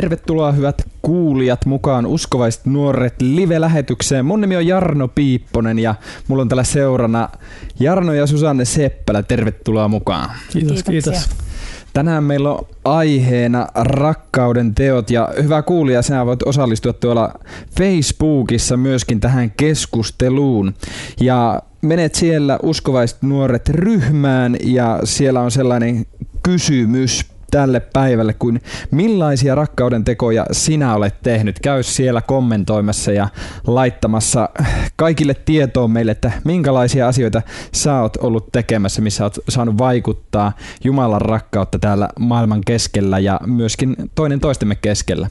Tervetuloa hyvät kuulijat mukaan Uskovaiset nuoret live-lähetykseen. Mun nimi on Jarno Piipponen ja mulla on täällä seurana Jarno ja Susanne Seppälä. Tervetuloa mukaan. Kiitos, Kiitoksia. kiitos. Tänään meillä on aiheena rakkauden teot ja hyvä kuulija, sinä voit osallistua tuolla Facebookissa myöskin tähän keskusteluun. Ja menet siellä uskovaiset nuoret ryhmään ja siellä on sellainen kysymys tälle päivälle, kuin millaisia rakkauden tekoja sinä olet tehnyt. Käy siellä kommentoimassa ja laittamassa kaikille tietoa meille, että minkälaisia asioita sä oot ollut tekemässä, missä oot saanut vaikuttaa Jumalan rakkautta täällä maailman keskellä ja myöskin toinen toistemme keskellä.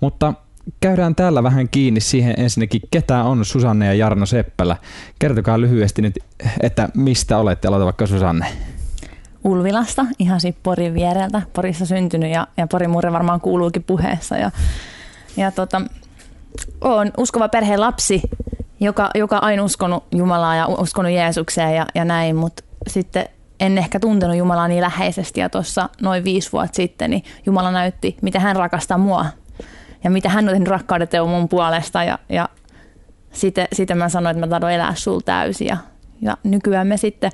Mutta käydään täällä vähän kiinni siihen ensinnäkin, ketä on Susanne ja Jarno Seppälä. Kertokaa lyhyesti nyt, että mistä olette, aloita vaikka Susanne. Ulvilasta, ihan siitä Porin viereltä. Porissa syntynyt ja, ja Porin murre varmaan kuuluukin puheessa. Ja, ja tota, olen uskova perheen lapsi, joka, joka aina uskonut Jumalaa ja uskonut Jeesukseen ja, ja näin, mutta sitten en ehkä tuntenut Jumalaa niin läheisesti ja tuossa noin viisi vuotta sitten niin Jumala näytti, miten hän rakastaa mua ja mitä hän on tehnyt rakkauden mun puolesta ja, ja sitten, sitten mä sanoin, että mä tahdon elää sul täysin ja, ja nykyään me sitten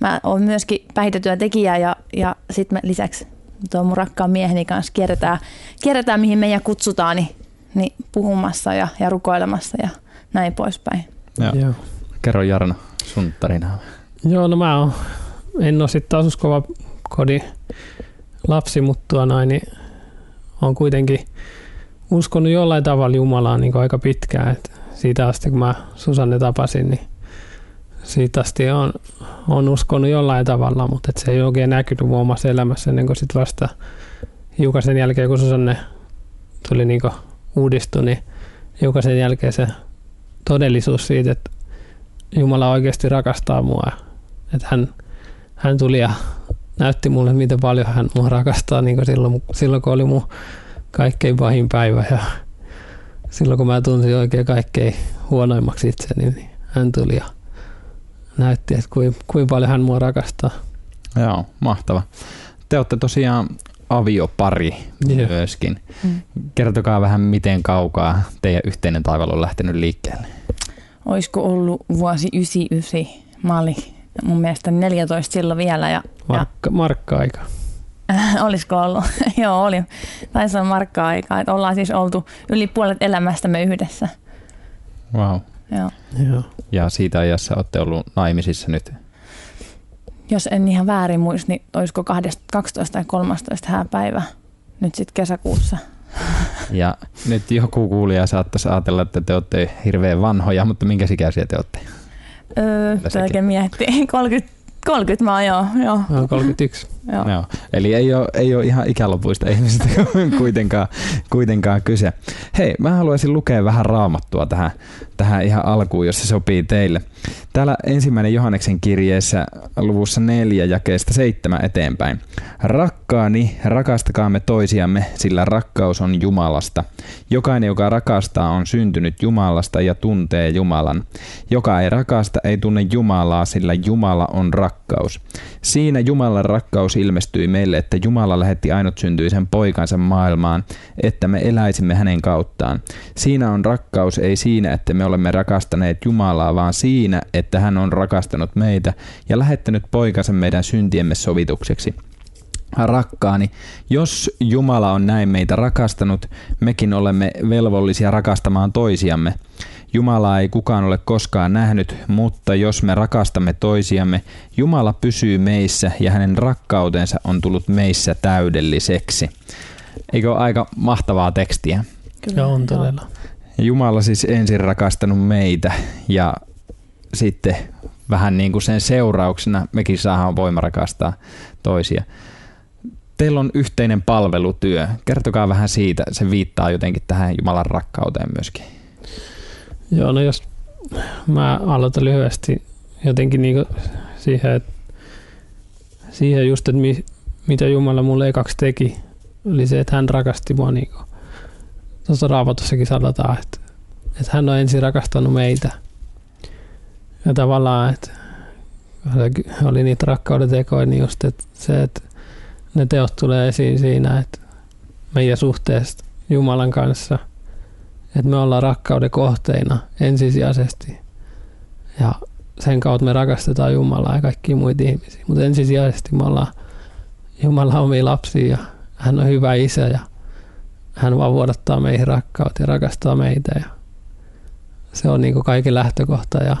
mä oon myöskin päihdetyöntekijä ja, ja sitten me lisäksi tuon mun rakkaan mieheni kanssa kierretään, kierretään mihin meidän kutsutaan, niin, niin puhumassa ja, ja rukoilemassa ja näin poispäin. Joo. Joo. Kerro Jarno sun tarinaa. Joo, no mä oon, en ole sitten asuskova kodin lapsi, mutta tuo noin, niin on kuitenkin uskonut jollain tavalla Jumalaan niin aika pitkään. Et siitä asti kun mä Susanne tapasin, niin siitä asti on, on uskonut jollain tavalla, mutta et se ei oikein näkynyt mun omassa elämässä ennen kuin sit vasta hiukan sen jälkeen, kun Susanne tuli niin uudistui, niin hiukan sen jälkeen se todellisuus siitä, että Jumala oikeasti rakastaa mua. Että hän, hän tuli ja näytti mulle, miten paljon hän mua rakastaa niin silloin, silloin, kun oli mun kaikkein pahin päivä ja silloin, kun mä tunsin oikein kaikkein huonoimmaksi itseni, niin hän tuli ja näytti, että kuinka kuin paljon hän mua rakastaa. Joo, mahtava. Te olette tosiaan aviopari Joo. myöskin. Mm. Kertokaa vähän, miten kaukaa teidän yhteinen taival on lähtenyt liikkeelle. Olisiko ollut vuosi 99? Mä olin mun mielestä 14 silloin vielä. Ja, Markka, ja... Markka-aika. Olisiko ollut? Joo, oli. Taisi olla markka-aikaa. Että ollaan siis oltu yli puolet elämästämme yhdessä. Wow. Joo. Joo. Ja siitä ajassa olette ollut naimisissa nyt? Jos en ihan väärin muista, niin olisiko 12 tai 13 hääpäivä nyt sitten kesäkuussa. Ja nyt joku kuulija saattaisi ajatella, että te olette hirveän vanhoja, mutta minkä ikäisiä te olette? Öö, miettii. 30, 30 mä oon, joo. joo. 31. Joo. Joo. Eli ei ole, ei ole ihan ikälopuista ihmisistä kuitenkaan, kuitenkaan kyse. Hei, mä haluaisin lukea vähän raamattua tähän, tähän ihan alkuun, jos se sopii teille. Täällä ensimmäinen Johanneksen kirjeessä luvussa neljä jakeesta seitsemän eteenpäin. Rakkaani, rakastakaamme toisiamme, sillä rakkaus on Jumalasta. Jokainen, joka rakastaa, on syntynyt Jumalasta ja tuntee Jumalan. Joka ei rakasta, ei tunne Jumalaa, sillä Jumala on rakkaus. Siinä Jumalan rakkaus ilmestyi meille, että Jumala lähetti ainut syntyisen poikansa maailmaan, että me eläisimme hänen kauttaan. Siinä on rakkaus ei siinä, että me olemme rakastaneet Jumalaa, vaan siinä, että hän on rakastanut meitä ja lähettänyt poikansa meidän syntiemme sovitukseksi. Rakkaani, jos Jumala on näin meitä rakastanut, mekin olemme velvollisia rakastamaan toisiamme. Jumalaa ei kukaan ole koskaan nähnyt, mutta jos me rakastamme toisiamme, Jumala pysyy meissä ja hänen rakkautensa on tullut meissä täydelliseksi. Eikö ole aika mahtavaa tekstiä? Kyllä on todella. Jumala siis ensin rakastanut meitä ja sitten vähän niin kuin sen seurauksena mekin saadaan voima rakastaa toisia. Teillä on yhteinen palvelutyö. Kertokaa vähän siitä. Se viittaa jotenkin tähän Jumalan rakkauteen myöskin. Joo, no jos mä aloitan lyhyesti jotenkin niin siihen, että siihen just, että mi, mitä Jumala mulle ekaksi teki, oli se, että hän rakasti mua niin kuin, tuossa raavatussakin sanotaan, että, että hän on ensin rakastanut meitä. Ja tavallaan, että oli niitä rakkauden tekoja, niin just että se, että ne teot tulee esiin siinä, että meidän suhteesta Jumalan kanssa. Että me ollaan rakkauden kohteina ensisijaisesti. Ja sen kautta me rakastetaan Jumalaa ja kaikkia muita ihmisiä. Mutta ensisijaisesti me ollaan Jumala omia lapsia ja hän on hyvä isä ja hän vaan vuodattaa meihin rakkautta ja rakastaa meitä. Ja se on niin kuin kaiken lähtökohta ja,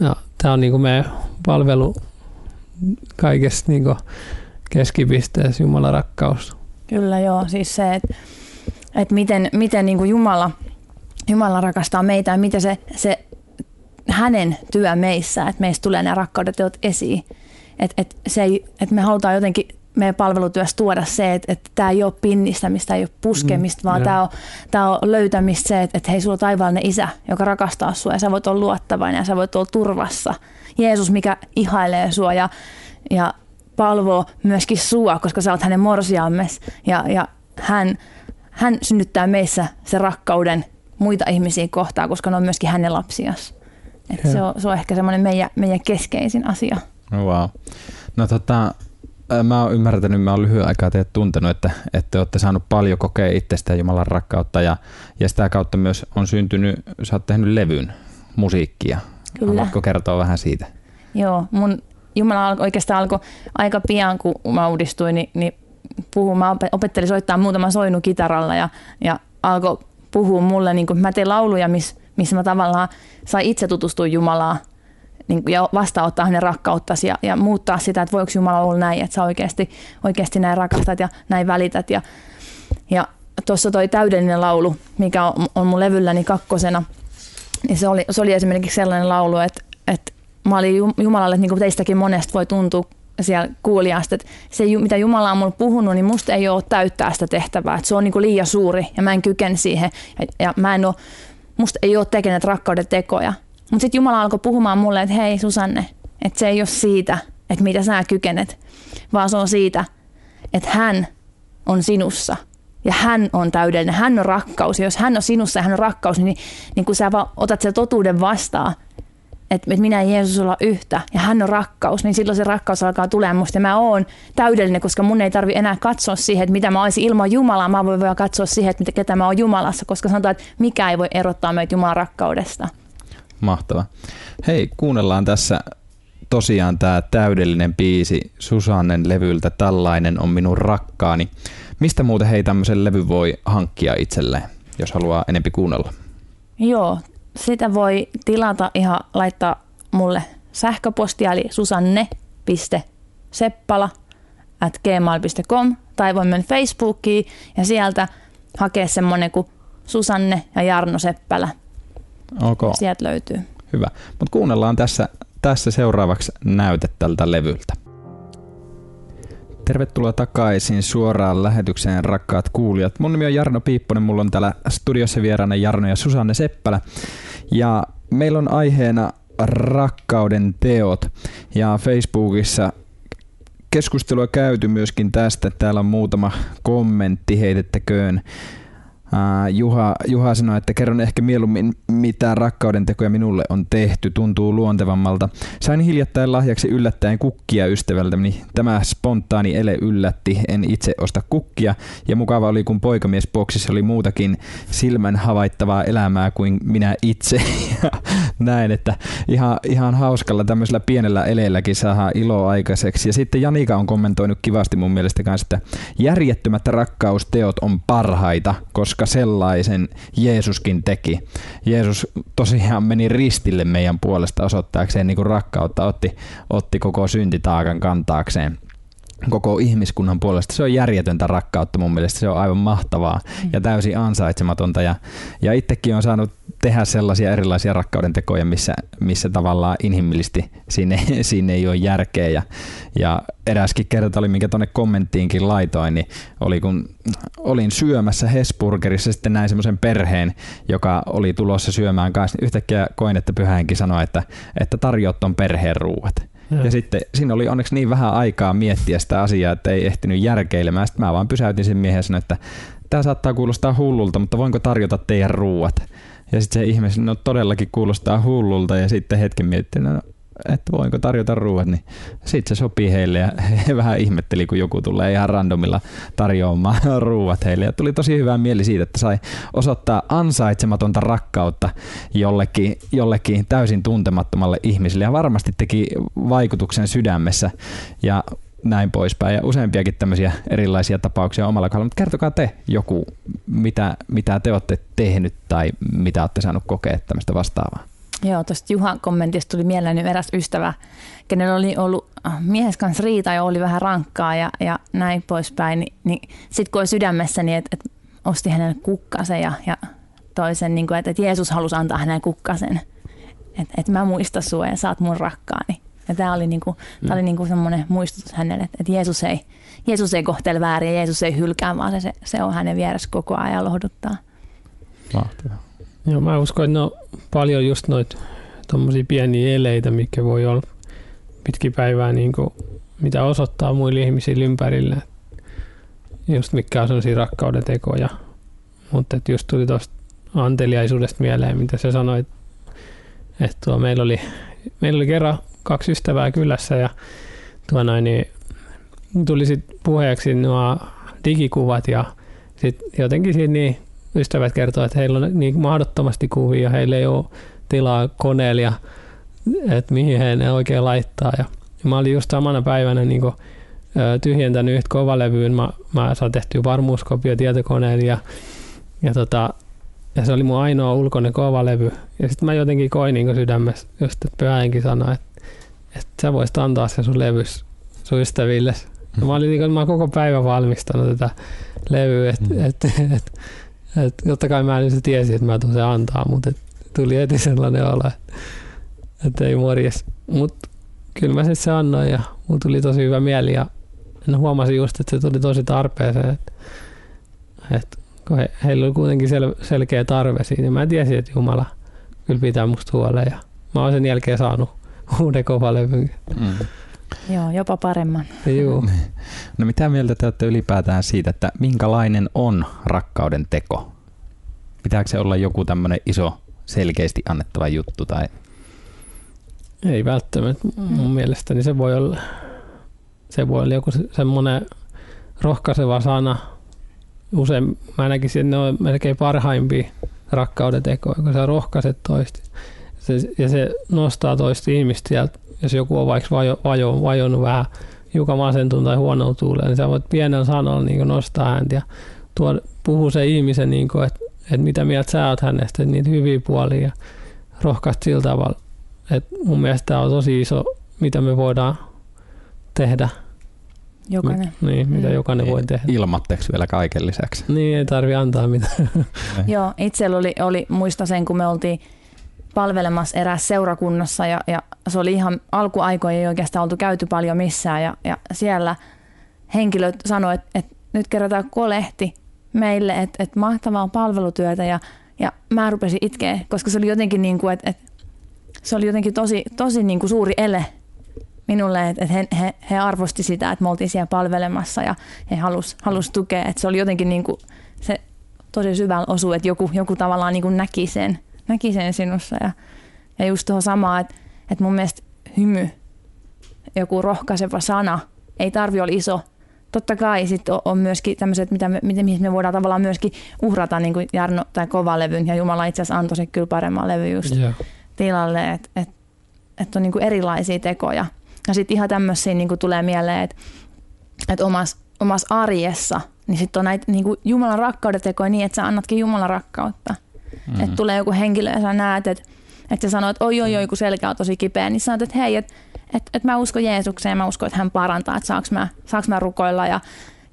ja tämä on niin kuin meidän palvelu kaikessa niin kuin keskipisteessä Jumalan rakkaus. Kyllä joo, siis se, että, että miten, miten niin kuin Jumala, Jumala rakastaa meitä ja miten se, se hänen työ meissä, että meistä tulee nämä rakkaudet esiin. Että et se ei, että me halutaan jotenkin meidän palvelutyössä tuoda se, että, että tämä ei ole pinnistämistä, ei ole puskemista, mm, vaan tämä on, tämä on löytämistä se, että, että hei, sulla on taivaallinen isä, joka rakastaa sinua ja sä voit olla luottavainen ja sä voit olla turvassa. Jeesus, mikä ihailee sinua ja, ja palvoo myöskin sua, koska sä oot hänen morsiammes ja, ja hän, hän synnyttää meissä se rakkauden muita ihmisiä kohtaan, koska ne on myöskin hänen lapsias. Et se, on, se on ehkä semmoinen meidän, meidän keskeisin asia. Wow. No tota, mä oon ymmärtänyt, mä oon lyhyen aikaa teidät tuntenut, että, että te olette saanut paljon kokea itsestä Jumalan rakkautta ja, ja sitä kautta myös on syntynyt, sä oot tehnyt levyn, musiikkia. Kyllä. Haluatko kertoa vähän siitä? Joo, mun Jumala oikeastaan alkoi aika pian, kun mä uudistuin, niin, niin puhuu, mä opettelin soittaa muutama soinu kitaralla ja, ja alkoi puhua mulle, niin kuin mä tein lauluja, missä missä mä tavallaan sain itse tutustua Jumalaan niin, ja vastaanottaa hänen rakkauttasi ja, ja muuttaa sitä, että voiko Jumala olla näin, että sä oikeasti, oikeasti näin rakastat ja näin välität. Ja, ja tuossa toi täydellinen laulu, mikä on, on mun levylläni kakkosena, niin se oli, se oli esimerkiksi sellainen laulu, että mä olin Jumalalle, niin kuin teistäkin monesta voi tuntua siellä kuulijasta, että se, mitä Jumala on mulle puhunut, niin musta ei ole täyttää sitä tehtävää. Että se on niin kuin liian suuri ja mä en kykene siihen. Ja, ja mä en ole, musta ei ole tekemät rakkauden tekoja. Mutta sitten Jumala alkoi puhumaan mulle, että hei Susanne, että se ei ole siitä, että mitä sä kykenet, vaan se on siitä, että hän on sinussa ja hän on täydellinen, hän on rakkaus. Ja jos hän on sinussa ja hän on rakkaus, niin, niin kun sä vaan otat sen totuuden vastaan, että minä ja Jeesus olla yhtä ja hän on rakkaus, niin silloin se rakkaus alkaa tulemaan musta. Ja mä oon täydellinen, koska mun ei tarvi enää katsoa siihen, että mitä mä olisin ilman Jumalaa. Mä voin vaan katsoa siihen, että ketä mä oon Jumalassa, koska sanotaan, että mikä ei voi erottaa meitä Jumalan rakkaudesta. Mahtava. Hei, kuunnellaan tässä tosiaan tämä täydellinen biisi Susannen levyltä Tällainen on minun rakkaani. Mistä muuten hei tämmöisen levy voi hankkia itselleen, jos haluaa enempi kuunnella? Joo, sitä voi tilata ihan laittaa mulle sähköpostia eli susanne.seppala at gmail.com tai voi mennä Facebookiin ja sieltä hakea semmonen kuin Susanne ja Jarno Seppälä. Okay. Sieltä löytyy. Hyvä. Mutta kuunnellaan tässä, tässä seuraavaksi näyte tältä levyltä. Tervetuloa takaisin suoraan lähetykseen, rakkaat kuulijat. Mun nimi on Jarno Piipponen, mulla on täällä studiossa vieraana Jarno ja Susanne Seppälä. Ja meillä on aiheena rakkauden teot ja Facebookissa keskustelua käyty myöskin tästä. Täällä on muutama kommentti, heitettäköön. Juha, Juha sanoi, että kerron ehkä mieluummin, mitä rakkauden tekoja minulle on tehty, tuntuu luontevammalta. Sain hiljattain lahjaksi yllättäen kukkia ystävältäni. Tämä spontaani ele yllätti, en itse osta kukkia. Ja mukava oli, kun poikamiesboksissa oli muutakin silmän havaittavaa elämää kuin minä itse. näin, että ihan, ihan hauskalla tämmöisellä pienellä eleelläkin saa iloa aikaiseksi. Ja sitten Janika on kommentoinut kivasti mun mielestä kanssa, että järjettömät rakkausteot on parhaita, koska sellaisen Jeesuskin teki. Jeesus tosiaan meni ristille meidän puolesta osoittaakseen niin kuin rakkautta, otti, otti koko syntitaakan kantaakseen koko ihmiskunnan puolesta. Se on järjetöntä rakkautta mun mielestä. Se on aivan mahtavaa mm. ja täysin ansaitsematonta. Ja, ja itsekin on saanut tehdä sellaisia erilaisia rakkauden tekoja, missä, missä tavallaan inhimillisesti sinne, sinne ei ole järkeä. Ja, ja eräskin kerta oli, minkä tuonne kommenttiinkin laitoin, niin oli kun olin syömässä Hesburgerissa sitten näin semmoisen perheen, joka oli tulossa syömään kanssa, niin yhtäkkiä koin, että pyhäänkin sanoi, että, että tarjoat on perheen ruuat. Ja. sitten siinä oli onneksi niin vähän aikaa miettiä sitä asiaa, että ei ehtinyt järkeilemään. Sitten mä vaan pysäytin sen miehen ja sanoin, että tämä saattaa kuulostaa hullulta, mutta voinko tarjota teidän ruuat? Ja sitten se ihminen, no todellakin kuulostaa hullulta ja sitten hetken miettii, no että voinko tarjota ruuat, niin sitten se sopii heille ja he vähän ihmetteli, kun joku tulee ihan randomilla tarjoamaan ruuat heille. Ja tuli tosi hyvä mieli siitä, että sai osoittaa ansaitsematonta rakkautta jollekin, jollekin täysin tuntemattomalle ihmiselle ja varmasti teki vaikutuksen sydämessä ja näin poispäin ja useampiakin tämmöisiä erilaisia tapauksia omalla kohdalla. Mutta kertokaa te joku, mitä, mitä te olette tehnyt tai mitä olette saanut kokea tämmöistä vastaavaa. Joo, tuosta Juhan kommentista tuli mieleen eräs ystävä, kenellä oli ollut äh, miehes kanssa riita ja oli vähän rankkaa ja, ja näin poispäin. Niin, niin sitten kun oli sydämessä, niin että et osti hänelle kukkasen ja, ja toisen, niin että et Jeesus halusi antaa hänelle kukkasen. Että et mä muista sua ja oot mun rakkaani. Ja tämä oli, niinku, tää oli niinku semmoinen muistutus hänelle, että, että Jeesus, ei, Jeesus ei kohtele väärin ja Jeesus ei hylkää, vaan se, se on hänen vieressä koko ajan ja lohduttaa. Mahtavaa. Joo, mä uskon, että ne on paljon just noita tommosia pieniä eleitä, mikä voi olla pitkin päivää, niin kuin, mitä osoittaa muille ihmisille ympärille. Just mikä on sellaisia rakkauden tekoja. Mutta just tuli tuosta anteliaisuudesta mieleen, mitä sä sanoit, että tuo meillä oli, meillä oli kerran kaksi ystävää kylässä ja tuo noin, niin tuli sitten puheeksi nuo digikuvat ja sitten jotenkin siinä niin ystävät kertoo, että heillä on niin mahdottomasti kuvia, heillä ei ole tilaa koneella ja että mihin he ne oikein laittaa. Ja, mä olin just samana päivänä niin kuin, tyhjentänyt yhtä kovalevyyn. Mä, mä saan tehtyä varmuuskopio tietokoneella ja, ja, tota, ja se oli mun ainoa ulkoinen kovalevy. Ja sitten mä jotenkin koin niin sydämessä, just että pyhäinkin sanoi, että, että sä voisit antaa sen sun levys sun ystäville. Ja mä olin niin mä koko päivän valmistanut tätä levyä, että mm. et, et, et, et, totta kai mä en se tiesi, että mä tuun se antaa, mutta et, tuli heti sellainen olo, että, ei morjes. Mutta kyllä mä sitten se annoin ja mulla tuli tosi hyvä mieli ja huomasin just, että se tuli tosi tarpeeseen. Että, että kun he, heillä oli kuitenkin sel, selkeä tarve siinä, niin mä tiesin, että Jumala kyllä pitää musta huolen ja mä oon sen jälkeen saanut uuden kovalevyn. Mm. Joo, jopa paremman. Joo. No mitä mieltä te olette ylipäätään siitä, että minkälainen on rakkauden teko? Pitääkö se olla joku tämmöinen iso selkeästi annettava juttu? Tai... Ei välttämättä. Mun mielestäni se voi olla, se voi olla joku semmoinen rohkaiseva sana. Usein mä näkisin, että ne on melkein parhaimpia rakkauden tekoja, kun sä rohkaiset toista. Se, ja se nostaa toista ihmistä sieltä, jos joku on vaikka vajo, vajo, vajonnut vähän hiukan masentunut tai huonoa tuuleen, niin sä voit pienellä sanalla niin nostaa häntä ja tuo, puhuu se ihmisen, niin kuin, että että mitä mieltä sä oot hänestä, että niitä hyviä puolia ja rohkaista sillä tavalla. että mun mielestä tämä on tosi iso, mitä me voidaan tehdä. Jokainen. Mi- niin, mitä mm. jokainen voi tehdä. Ilmatteeksi vielä kaiken lisäksi. Niin, ei tarvi antaa mitään. Joo, itsellä oli, oli, muista sen, kun me oltiin palvelemassa eräässä seurakunnassa ja, ja se oli ihan alkuaikoja ei oikeastaan oltu käyty paljon missään ja, ja siellä henkilöt sanoivat, että, että nyt kerätään kolehti meille, että, että mahtavaa palvelutyötä ja, ja mä rupesin itkeä, koska se oli jotenkin niin kuin, että, että se oli jotenkin tosi, tosi niin kuin suuri ele minulle, että he, he, he arvosti sitä, että me oltiin siellä palvelemassa ja he halus, halus tukea, että se oli jotenkin niin kuin se tosi syvällä osu, että joku, joku tavallaan niin kuin näki, sen, näki sen sinussa ja, ja just tuohon samaa, että, että mun mielestä hymy, joku rohkaiseva sana, ei tarvi olla iso, totta kai sit on myöskin tämmöiset, mitä me, miten me voidaan tavallaan myöskin uhrata, niin kuin Jarno tai Kovalevyn, ja Jumala itse asiassa antoi se kyllä paremman levy just yeah. tilalle, että et, et on niin kuin erilaisia tekoja. Ja sitten ihan tämmöisiä niin kuin tulee mieleen, että et omassa omas arjessa, niin sitten on näitä niin kuin Jumalan rakkauden tekoja niin, että sä annatkin Jumalan rakkautta. Mm-hmm. Että tulee joku henkilö ja sä näet, että että sä sanoit, että oi oi oi, kun selkä on tosi kipeä, niin sä sanot, että hei, että että et mä uskon Jeesukseen ja mä uskon, että hän parantaa, että saaks mä, saaks mä rukoilla. Ja,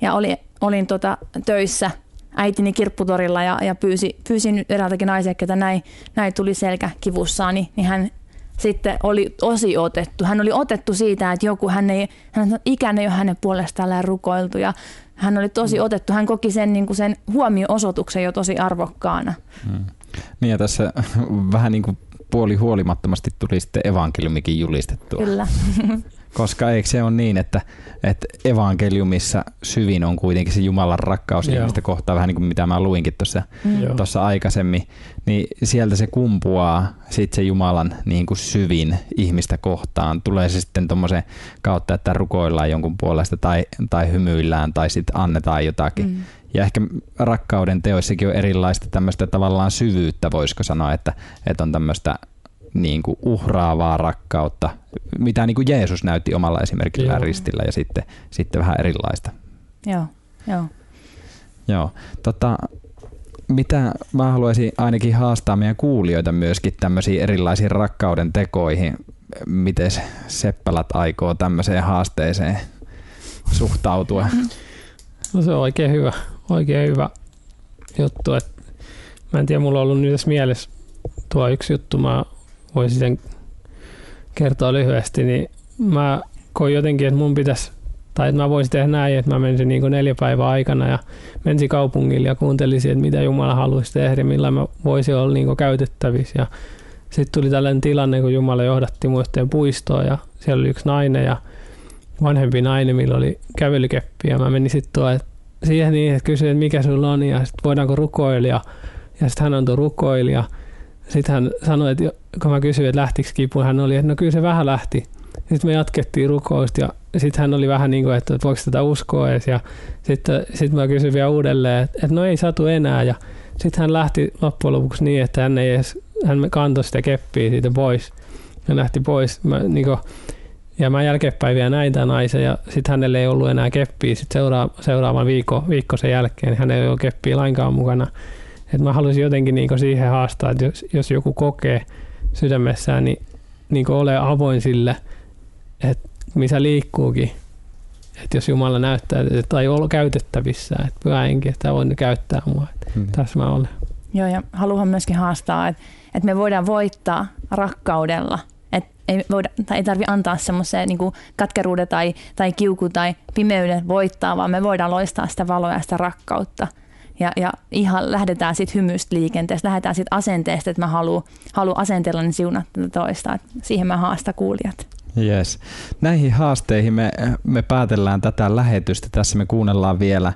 ja oli, olin tota töissä äitini kirpputorilla ja, ja pyysi, pyysin eräältäkin naisia, että näin, näin tuli selkäkivussaan, niin, niin hän sitten oli tosi otettu. Hän oli otettu siitä, että joku, hän ei, hän ikään ei ole hänen puolestaan rukoiltu ja hän oli tosi mm. otettu. Hän koki sen, niin kuin sen huomio-osoituksen jo tosi arvokkaana. Mm. Niin ja tässä vähän niin kuin puoli huolimattomasti tuli sitten evankeliumikin julistettua. Kyllä. Koska eikö se ole niin, että, että evankeliumissa syvin on kuitenkin se Jumalan rakkaus Joo. ihmistä kohtaan, vähän niin kuin mitä mä luinkin tuossa Mm. Tuossa aikaisemmin, niin sieltä se kumpuaa sitten se Jumalan niin kuin syvin ihmistä kohtaan. Tulee se sitten tuommoisen kautta, että rukoillaan jonkun puolesta tai, tai hymyillään tai sitten annetaan jotakin. Mm. Ja ehkä rakkauden teoissakin on erilaista tämmöistä tavallaan syvyyttä, voisiko sanoa, että, että on tämmöistä niin kuin uhraavaa rakkautta, mitä niin kuin Jeesus näytti omalla esimerkillä Joo. ristillä ja sitten, sitten vähän erilaista. Joo, joo. Joo. Tota, mitä mä haluaisin ainakin haastaa meidän kuulijoita myöskin tämmöisiin erilaisiin rakkauden tekoihin. Miten Seppälät aikoo tämmöiseen haasteeseen suhtautua? No se on oikein hyvä, oikein hyvä juttu. Et mä en tiedä, mulla on ollut nyt tässä mielessä tuo yksi juttu, mä voisin sen kertoa lyhyesti, niin mä koin jotenkin, että mun pitäisi, tai että mä voisin tehdä näin, että mä menisin niin neljä päivää aikana ja menisin kaupungille ja kuuntelisin, että mitä Jumala haluaisi tehdä millä mä voisin olla niin käytettävissä. Ja sitten tuli tällainen tilanne, kun Jumala johdatti mun yhteen puistoon ja siellä oli yksi nainen ja vanhempi nainen, millä oli kävelykeppi. Ja mä menin sitten siihen niin, että kysyin, että mikä sulla on ja sitten voidaanko rukoilla ja, sitten hän antoi rukoilla sitten hän sanoi, että kun mä kysyin, että lähtikö kipu, hän oli, että no kyllä se vähän lähti. Sitten me jatkettiin rukousta ja sitten hän oli vähän niin kuin, että voiko tätä uskoa edes ja sitten sit mä kysyin vielä uudelleen, että, no ei satu enää ja sitten hän lähti loppujen lopuksi niin, että hän ei edes, hän kantoi sitä keppiä siitä pois ja lähti pois. Mä, niin kuin, ja mä jälkeenpäin vielä näin tämän naisen ja sitten hänelle ei ollut enää keppiä. Sitten seura- seuraavan viikko, viikko sen jälkeen niin hänellä ei ollut keppiä lainkaan mukana. Et mä haluaisin jotenkin niinku siihen haastaa, että jos, jos joku kokee sydämessään, niin niinku ole avoin sille, että missä liikkuukin. Että jos Jumala näyttää että- tai olla käytettävissä, että pyhä henki, että voin käyttää mua. Et Mm. tässä mä olen. Joo, ja haluan myöskin haastaa, että, että me voidaan voittaa rakkaudella. Että ei, voida, tai ei tarvi antaa semmoiseen niin katkeruuden tai, tai kiuku tai pimeyden voittaa, vaan me voidaan loistaa sitä valoa ja sitä rakkautta. Ja, ja ihan lähdetään sitten hymystä liikenteestä, lähdetään sitten asenteesta, että mä haluan halu asenteella niin siunata toista. Et siihen mä haastan kuulijat. Yes. Näihin haasteihin me, me päätellään tätä lähetystä. Tässä me kuunnellaan vielä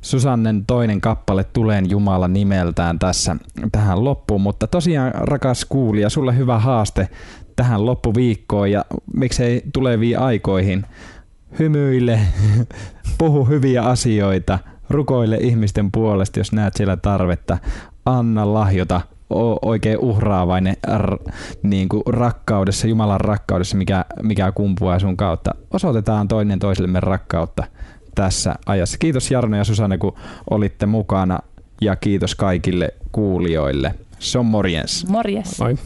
Susannen toinen kappale Tulen Jumala nimeltään tässä tähän loppuun, mutta tosiaan rakas kuulija, sulle hyvä haaste tähän loppuviikkoon ja miksei tuleviin aikoihin. Hymyile, puhu hyviä asioita, rukoile ihmisten puolesta, jos näet siellä tarvetta, anna lahjota, o- oikein uhraavainen r- niin kuin rakkaudessa, Jumalan rakkaudessa, mikä, mikä kumpuaa sun kautta. Osoitetaan toinen toisellemme rakkautta tässä ajassa. Kiitos Jarno ja Susanne, kun olitte mukana ja kiitos kaikille kuulijoille. Se on morjens. Morjes! Moi.